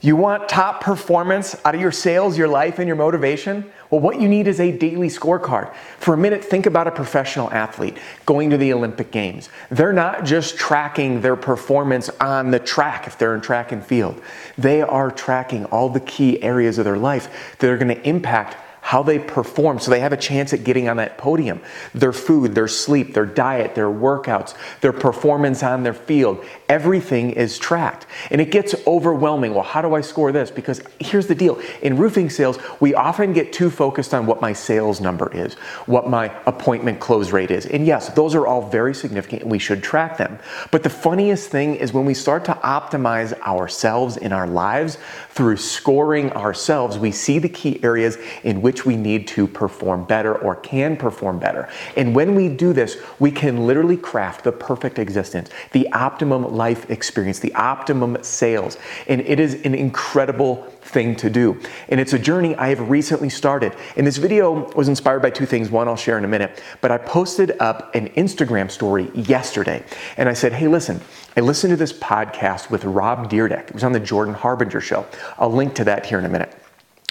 You want top performance out of your sales, your life, and your motivation? Well, what you need is a daily scorecard. For a minute, think about a professional athlete going to the Olympic Games. They're not just tracking their performance on the track if they're in track and field, they are tracking all the key areas of their life that are going to impact how they perform so they have a chance at getting on that podium. Their food, their sleep, their diet, their workouts, their performance on their field, everything is tracked. And it gets overwhelming. Well, how do I score this? Because here's the deal in roofing sales, we often get too focused on what my sales number is, what my appointment close rate is. And yes, those are all very significant and we should track them. But the funniest thing is when we start to optimize ourselves in our lives through scoring ourselves, we see the key areas in which we need to perform better or can perform better. And when we do this, we can literally craft the perfect existence, the optimum life experience, the optimum sales. And it is an incredible thing to do. And it's a journey I have recently started. And this video was inspired by two things. One I'll share in a minute, but I posted up an Instagram story yesterday. And I said, hey, listen, I listened to this podcast with Rob Dyrdek. It was on the Jordan Harbinger show. I'll link to that here in a minute.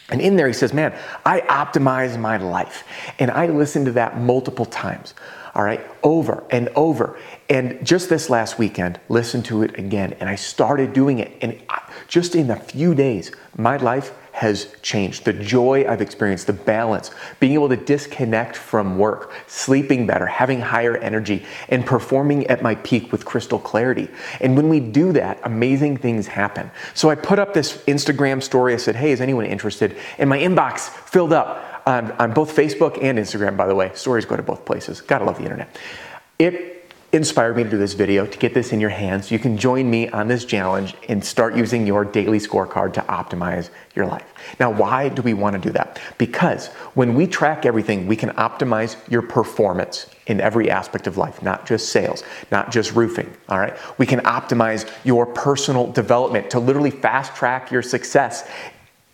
And in there, he says, Man, I optimize my life. And I listened to that multiple times, all right, over and over. And just this last weekend, listened to it again. And I started doing it. And just in a few days, my life has changed. The joy I've experienced, the balance, being able to disconnect from work, sleeping better, having higher energy, and performing at my peak with crystal clarity. And when we do that, amazing things happen. So I put up this Instagram story. I said, hey, is anyone interested? And my inbox filled up on, on both Facebook and Instagram, by the way. Stories go to both places. Gotta love the internet. It inspired me to do this video to get this in your hands. so You can join me on this challenge and start using your daily scorecard to optimize your life. Now, why do we want to do that? Because when we track everything, we can optimize your performance in every aspect of life, not just sales, not just roofing, all right? We can optimize your personal development to literally fast track your success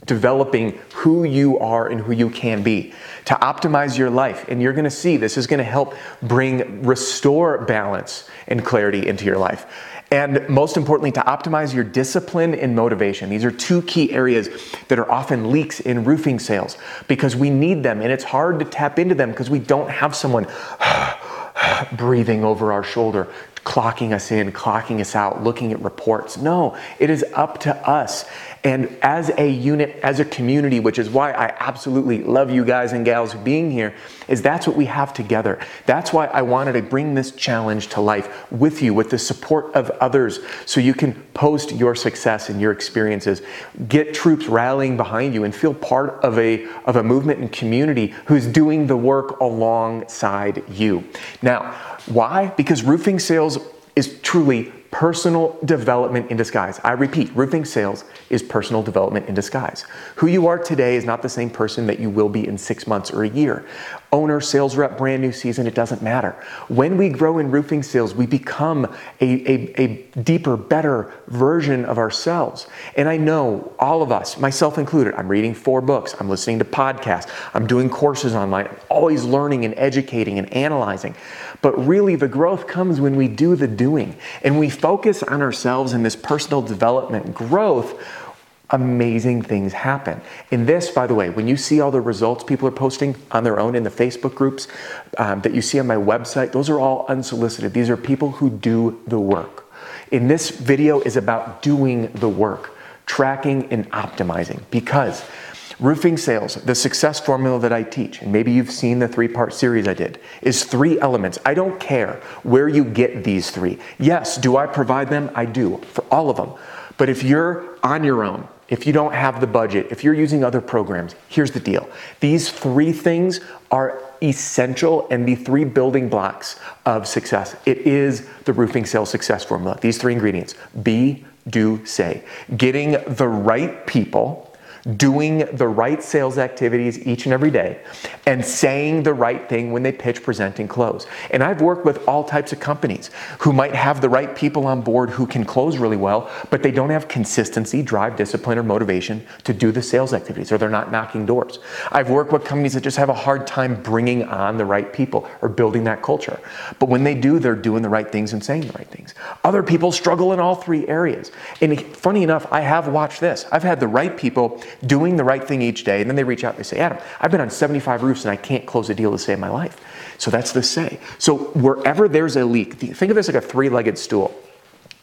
developing who you are and who you can be to optimize your life. And you're going to see this is going to help bring, restore balance and clarity into your life. And most importantly, to optimize your discipline and motivation. These are two key areas that are often leaks in roofing sales because we need them and it's hard to tap into them because we don't have someone breathing over our shoulder, clocking us in, clocking us out, looking at reports. No, it is up to us. And as a unit, as a community, which is why I absolutely love you guys and gals being here, is that's what we have together. That's why I wanted to bring this challenge to life with you, with the support of others, so you can post your success and your experiences, get troops rallying behind you, and feel part of a, of a movement and community who's doing the work alongside you. Now, why? Because roofing sales is truly personal development in disguise. I repeat, roofing sales is personal development in disguise. Who you are today is not the same person that you will be in six months or a year. Owner, sales rep, brand new season, it doesn't matter. When we grow in roofing sales, we become a, a, a deeper, better version of ourselves. And I know all of us, myself included, I'm reading four books, I'm listening to podcasts, I'm doing courses online, I'm always learning and educating and analyzing. But really, the growth comes when we do the doing and we focus on ourselves and this personal development growth amazing things happen. In this, by the way, when you see all the results people are posting on their own in the Facebook groups um, that you see on my website, those are all unsolicited. These are people who do the work. In this video is about doing the work, tracking and optimizing because Roofing sales, the success formula that I teach, and maybe you've seen the three part series I did, is three elements. I don't care where you get these three. Yes, do I provide them? I do, for all of them. But if you're on your own, if you don't have the budget, if you're using other programs, here's the deal. These three things are essential and the three building blocks of success. It is the roofing sales success formula. These three ingredients be, do, say. Getting the right people doing the right sales activities each and every day, and saying the right thing when they pitch, present, and close. And I've worked with all types of companies who might have the right people on board who can close really well, but they don't have consistency, drive, discipline, or motivation to do the sales activities, or they're not knocking doors. I've worked with companies that just have a hard time bringing on the right people or building that culture. But when they do, they're doing the right things and saying the right things. Other people struggle in all three areas. And funny enough, I have watched this. I've had the right people doing the right thing each day. And then they reach out and they say, Adam, I've been on 75 roofs and I can't close a deal to save my life. So that's the say. So wherever there's a leak, think of this like a three legged stool.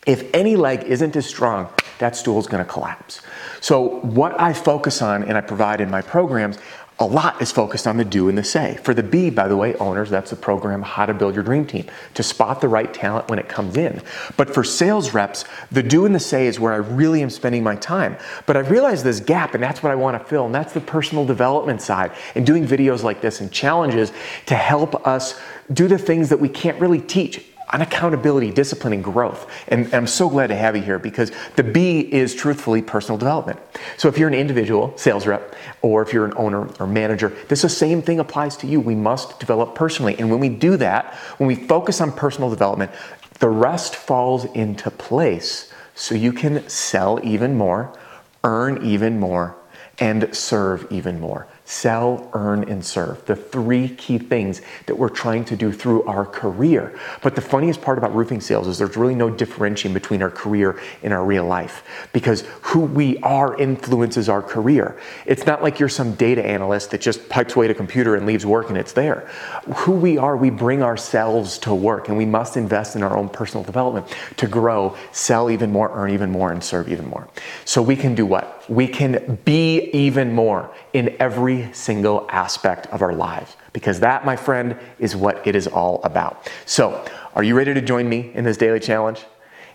If any leg isn't as strong, that stool is going to collapse. So, what I focus on and I provide in my programs a lot is focused on the do and the say. For the B, by the way, owners, that's the program How to Build Your Dream Team, to spot the right talent when it comes in. But for sales reps, the do and the say is where I really am spending my time. But I realized this gap, and that's what I want to fill, and that's the personal development side, and doing videos like this and challenges to help us do the things that we can't really teach on accountability, discipline, and growth. And, and, I'm so glad to have you here because the B is truthfully personal development. So if you're an individual sales rep or if you're an owner or manager, this the same thing applies to you. We must develop personally. And when we do that, when we focus on personal development, the rest falls into place so you can sell even more, earn even more, and serve even more sell, earn, and serve. The three key things that we're trying to do through our career. But the funniest part about roofing sales is there's really no differentiation between our career and our real life because who we are influences our career. It's not like you're some data analyst that just pipes away at a computer and leaves work and it's there. Who we are, we bring ourselves to work and we must invest in our own personal development to grow, sell even more, earn even more, and serve even more. So we can do what? we can be even more in every single aspect of our lives. Because that, my friend, is what it is all about. So, are you ready to join me in this daily challenge?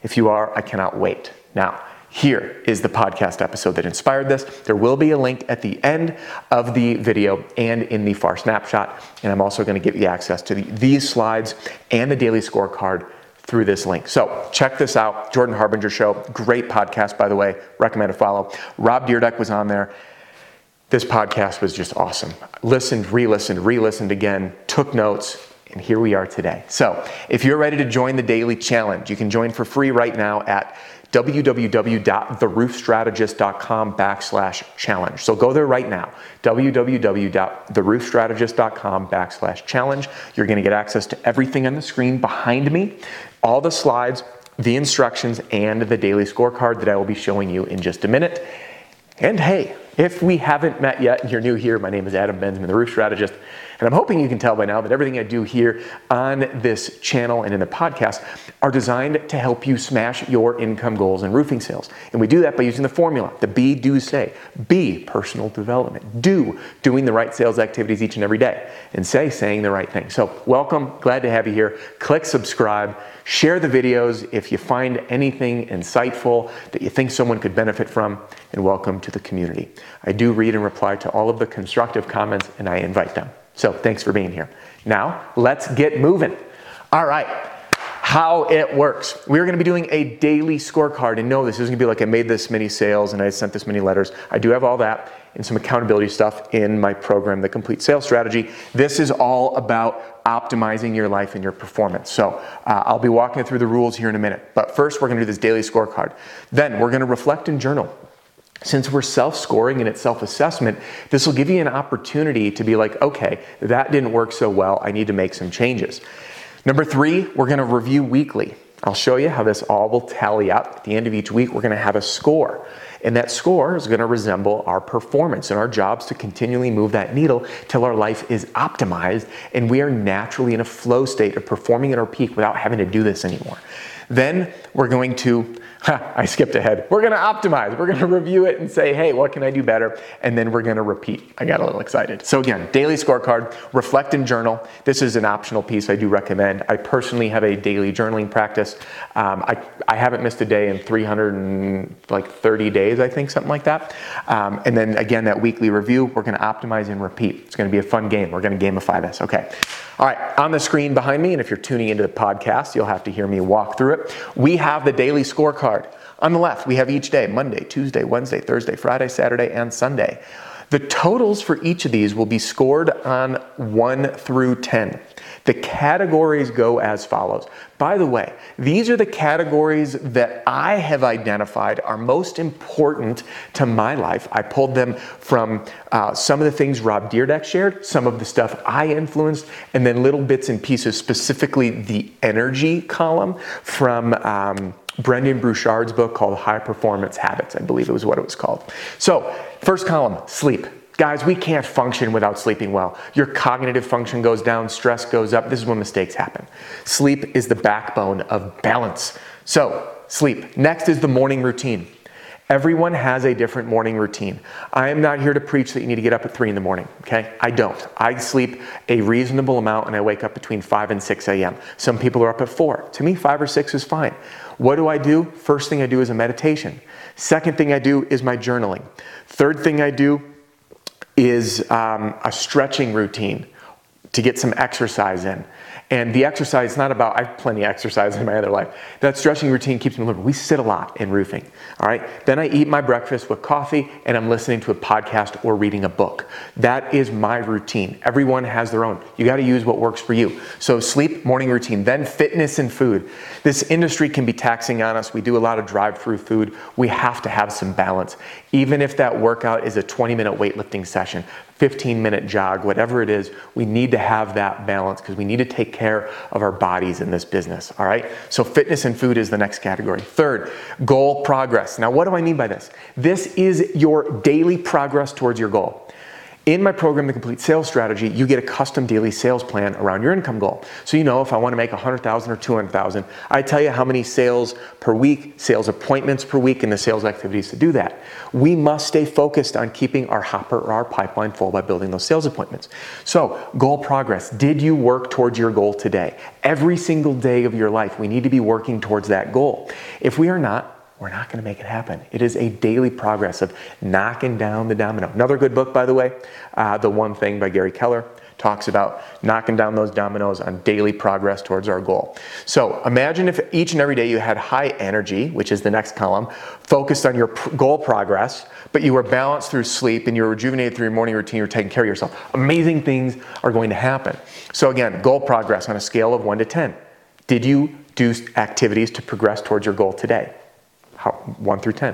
If you are, I cannot wait. Now, here is the podcast episode that inspired this. There will be a link at the end of the video and in the far snapshot. And I'm also going to give you access to the, these slides and the daily scorecard through this link. So check this out. Jordan Harbinger Show. Great podcast, by the way. Recommend a follow. Rob Dyrdek was on there. This podcast was just awesome. Listened, re listened, re listened again, took notes, and here we are today. So if you're ready to join the daily challenge, you can join for free right now at www.theroofstrategist.com backslash challenge. So go there right now, www.theroofstrategist.com backslash challenge. You're going to get access to everything on the screen behind me, all the slides, the instructions, and the daily scorecard that I will be showing you in just a minute. And hey, if we haven't met yet and you're new here, my name is Adam Bensman, the Roof Strategist. And I'm hoping you can tell by now that everything I do here on this channel and in the podcast are designed to help you smash your income goals in roofing sales. And we do that by using the formula, the be, do, say. Be, personal development. Do, doing the right sales activities each and every day. And say, saying the right thing. So welcome, glad to have you here. Click subscribe, share the videos if you find anything insightful that you think someone could benefit from, and welcome to the community. I do read and reply to all of the constructive comments and I invite them. So thanks for being here. Now, let's get moving. All right, how it works. We're gonna be doing a daily scorecard. And no, this isn't gonna be like I made this many sales and I sent this many letters. I do have all that and some accountability stuff in my program, The Complete Sales Strategy. This is all about optimizing your life and your performance. So uh, I'll be walking through the rules here in a minute. But first, we're gonna do this daily scorecard. Then we're gonna reflect and journal. Since we're self scoring and it's self assessment, this will give you an opportunity to be like, okay, that didn't work so well. I need to make some changes. Number three, we're going to review weekly. I'll show you how this all will tally up. At the end of each week, we're going to have a score. And that score is going to resemble our performance and our jobs to continually move that needle till our life is optimized and we are naturally in a flow state of performing at our peak without having to do this anymore. Then we're going to I skipped ahead. We're going to optimize. We're going to review it and say, hey, what can I do better? And then we're going to repeat. I got a little excited. So, again, daily scorecard, reflect and journal. This is an optional piece I do recommend. I personally have a daily journaling practice. Um, I, I haven't missed a day in 330 days, I think, something like that. Um, and then, again, that weekly review, we're going to optimize and repeat. It's going to be a fun game. We're going to gamify this. Okay. All right, on the screen behind me, and if you're tuning into the podcast, you'll have to hear me walk through it. We have the daily scorecard. On the left, we have each day Monday, Tuesday, Wednesday, Thursday, Friday, Saturday, and Sunday. The totals for each of these will be scored on 1 through 10. The categories go as follows. By the way, these are the categories that I have identified are most important to my life. I pulled them from uh, some of the things Rob Dyrdek shared, some of the stuff I influenced, and then little bits and pieces, specifically the energy column from. Um, Brendon Burchard's book called High Performance Habits, I believe it was what it was called. So, first column, sleep. Guys, we can't function without sleeping well. Your cognitive function goes down, stress goes up. This is when mistakes happen. Sleep is the backbone of balance. So, sleep. Next is the morning routine. Everyone has a different morning routine. I am not here to preach that you need to get up at 3 in the morning, okay? I don't. I sleep a reasonable amount and I wake up between 5 and 6 a.m. Some people are up at 4. To me, 5 or 6 is fine. What do I do? First thing I do is a meditation. Second thing I do is my journaling. Third thing I do is um, a stretching routine to get some exercise in. And the exercise is not about, I have plenty of exercise in my other life. That stretching routine keeps me living. We sit a lot in roofing. All right. Then I eat my breakfast with coffee and I'm listening to a podcast or reading a book. That is my routine. Everyone has their own. You got to use what works for you. So sleep, morning routine, then fitness and food. This industry can be taxing on us. We do a lot of drive through food. We have to have some balance. Even if that workout is a 20 minute weightlifting session, 15 minute jog, whatever it is, we need to have that balance because we need to take care of our bodies in this business. All right. So, fitness and food is the next category. Third, goal progress. Now, what do I mean by this? This is your daily progress towards your goal. In my program, The Complete Sales Strategy, you get a custom daily sales plan around your income goal. So you know if I want to make 100,000 or 200,000, I tell you how many sales per week, sales appointments per week, and the sales activities to do that. We must stay focused on keeping our hopper or our pipeline full by building those sales appointments. So, goal progress. Did you work towards your goal today? Every single day of your life, we need to be working towards that goal. If we are not, we're not going to make it happen. It is a daily progress of knocking down the domino. Another good book, by the way, uh, The One Thing by Gary Keller, talks about knocking down those dominoes on daily progress towards our goal. So imagine if each and every day you had high energy, which is the next column, focused on your goal progress, but you were balanced through sleep and you were rejuvenated through your morning routine, you're taking care of yourself. Amazing things are going to happen. So again, goal progress on a scale of 1 to 10. Did you do activities to progress towards your goal today? How, 1 through 10.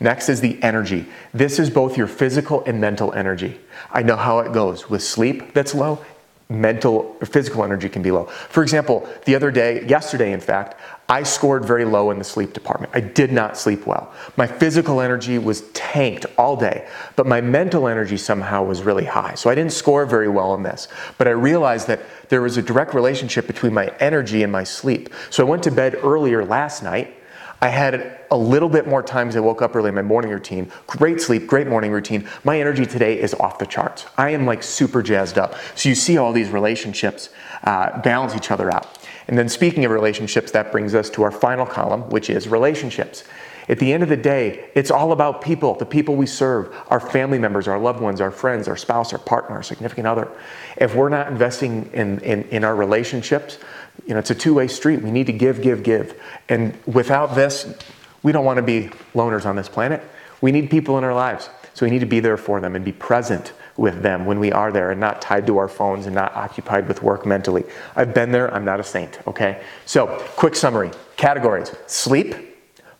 Next is the energy. This is both your physical and mental energy. I know how it goes. With sleep that's low, mental or physical energy can be low. For example, the other day, yesterday in fact, I scored very low in the sleep department. I did not sleep well. My physical energy was tanked all day, but my mental energy somehow was really high. So I didn't score very well in this. But I realized that there was a direct relationship between my energy and my sleep. So I went to bed earlier last night I had a little bit more times I woke up early in my morning routine. Great sleep, great morning routine. My energy today is off the charts. I am like super jazzed up. So you see all these relationships uh, balance each other out. And then speaking of relationships, that brings us to our final column, which is relationships. At the end of the day, it's all about people, the people we serve, our family members, our loved ones, our friends, our spouse, our partner, our significant other. If we're not investing in, in, in our relationships, you know, it's a two-way street. We need to give, give, give. And without this, we don't want to be loners on this planet. We need people in our lives. So we need to be there for them and be present with them when we are there and not tied to our phones and not occupied with work mentally. I've been there, I'm not a saint, okay? So, quick summary categories sleep,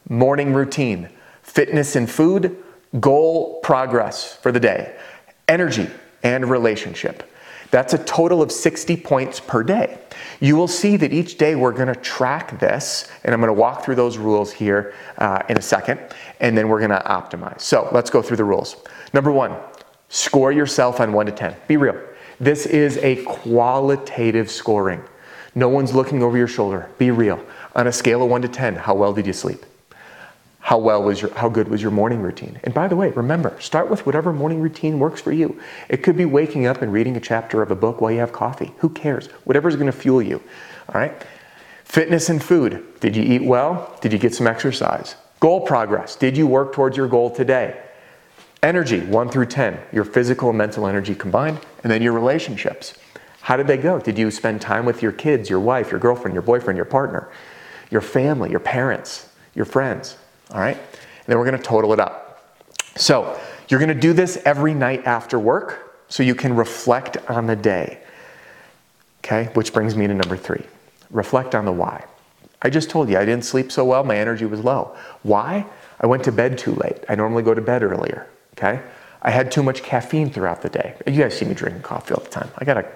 morning routine, fitness and food, goal progress for the day, energy, and relationship. That's a total of 60 points per day. You will see that each day we're going to track this, and I'm going to walk through those rules here uh, in a second, and then we're going to optimize. So let's go through the rules. Number one, score yourself on 1 to 10. Be real. This is a qualitative scoring. No one's looking over your shoulder. Be real. On a scale of 1 to 10, how well did you sleep? How well was your how good was your morning routine? And by the way, remember, start with whatever morning routine works for you. It could be waking up and reading a chapter of a book while you have coffee. Who cares? Whatever's going to fuel you. All right? Fitness and food. Did you eat well? Did you get some exercise? Goal progress. Did you work towards your goal today? Energy, 1 through 10, your physical and mental energy combined, and then your relationships. How did they go? Did you spend time with your kids, your wife, your girlfriend, your boyfriend, your partner, your family, your parents, your friends? All right? And then we're going to total it up. So, you're going to do this every night after work so you can reflect on the day. Okay? Which brings me to number three reflect on the why. I just told you I didn't sleep so well, my energy was low. Why? I went to bed too late. I normally go to bed earlier. Okay? I had too much caffeine throughout the day. You guys see me drinking coffee all the time. I gotta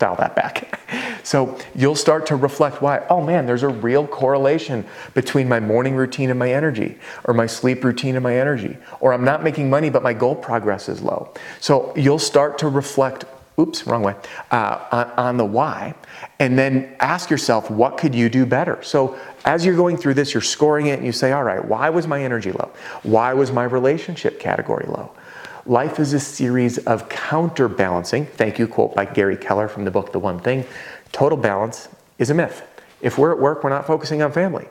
dial that back. So you'll start to reflect why, oh man, there's a real correlation between my morning routine and my energy, or my sleep routine and my energy, or I'm not making money, but my goal progress is low. So you'll start to reflect, oops, wrong way, uh, on, on the why, and then ask yourself, what could you do better? So as you're going through this, you're scoring it and you say, all right, why was my energy low? Why was my relationship category low? Life is a series of counterbalancing. Thank you, quote by Gary Keller from the book The One Thing. Total balance is a myth. If we're at work, we're not focusing on family.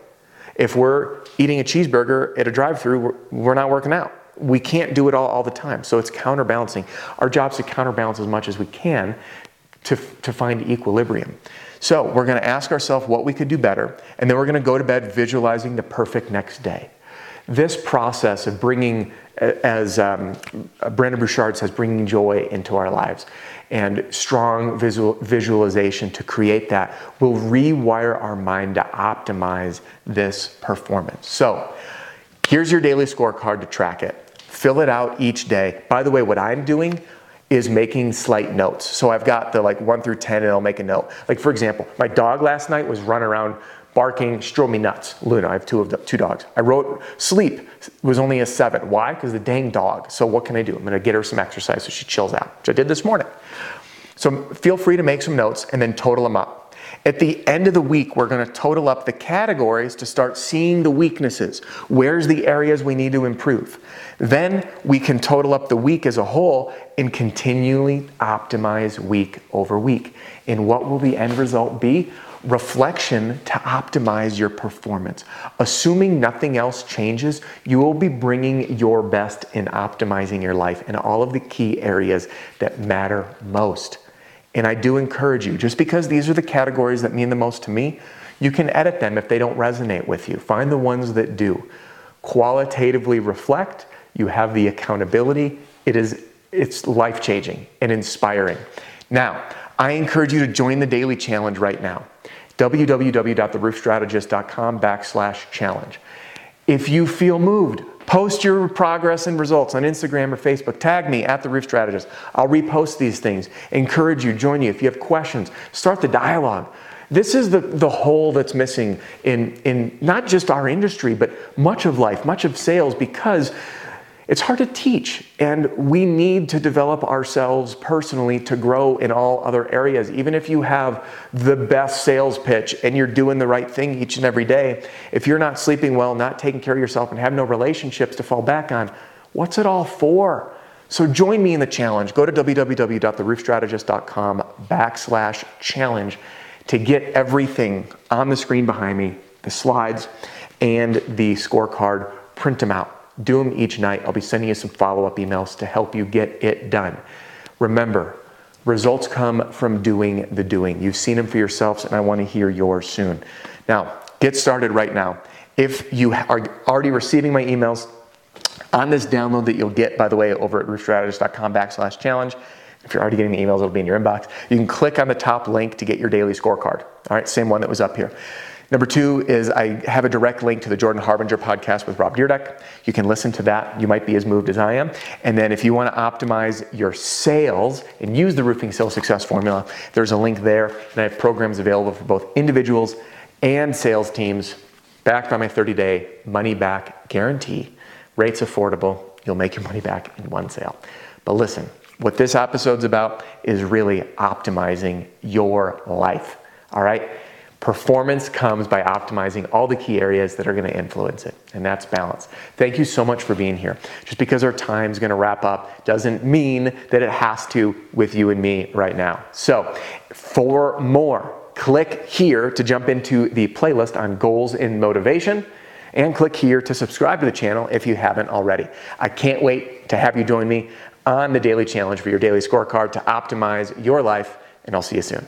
If we're eating a cheeseburger at a drive through, we're not working out. We can't do it all all the time. So it's counterbalancing. Our job is to counterbalance as much as we can to, to find equilibrium. So we're going to ask ourselves what we could do better, and then we're going to go to bed visualizing the perfect next day. This process of bringing, as um, Brendon Burchard says, bringing joy into our lives and strong visual, visualization to create that will rewire our mind to optimize this performance. So, here's your daily scorecard to track it. Fill it out each day. By the way, what I'm doing is making slight notes. So I've got the like one through 10 and I'll make a note. Like for example, my dog last night was running around barking, she drove me nuts. Luna, I have two of the, two dogs. I wrote sleep was only a seven. Why? Because the dang dog. So what can I do? I'm gonna get her some exercise so she chills out, which I did this morning. So feel free to make some notes and then total them up. At the end of the week, we're going to total up the categories to start seeing the weaknesses. Where's the areas we need to improve? Then we can total up the week as a whole and continually optimize week over week. And what will the end result be? Reflection to optimize your performance. Assuming nothing else changes, you will be bringing your best in optimizing your life in all of the key areas that matter most. And I do encourage you, just because these are the categories that mean the most to me, you can edit them if they don't resonate with you. Find the ones that do. Qualitatively reflect, you have the accountability. It is it's life-changing and inspiring. Now, I encourage you to join the daily challenge right now www.theroofstrategist.com backslash challenge. If you feel moved, post your progress and results on Instagram or Facebook. Tag me at The Roof Strategist. I'll repost these things, encourage you, join you. If you have questions, start the dialogue. This is the, the hole that's missing in, in not just our industry, but much of life, much of sales, because it's hard to teach, and we need to develop ourselves personally to grow in all other areas. Even if you have the best sales pitch and you're doing the right thing each and every day, if you're not sleeping well, not taking care of yourself, and have no relationships to fall back on, what's it all for? So join me in the challenge. Go to www.theroofstrategist.com backslash challenge to get everything on the screen behind me, the slides and the scorecard, print them out do them each night. I'll be sending you some follow up emails to help you get it done. Remember, results come from doing the doing. You've seen them for yourselves, and I want to hear yours soon. Now, get started right now. If you are already receiving my emails on this download that you'll get, by the way, over at roofstrategist.com backslash challenge, if you're already getting the emails, it'll be in your inbox. You can click on the top link to get your daily scorecard. All right, same one that was up here. Number two is I have a direct link to the Jordan Harbinger podcast with Rob Dyrdek. You can listen to that. You might be as moved as I am. And then if you want to optimize your sales and use the roofing sales success formula, there's a link there. And I have programs available for both individuals and sales teams backed by my 30 day money back guarantee. Rates affordable. You'll make your money back in one sale. But listen, what this episode's about is really optimizing your life. All right? Performance comes by optimizing all the key areas that are going to influence it, and that's balance. Thank you so much for being here. Just because our time's going to wrap up doesn't mean that it has to with you and me right now. So, for more, click here to jump into the playlist on goals and motivation, and click here to subscribe to the channel if you haven't already. I can't wait to have you join me on the daily challenge for your daily scorecard to optimize your life, and I'll see you soon.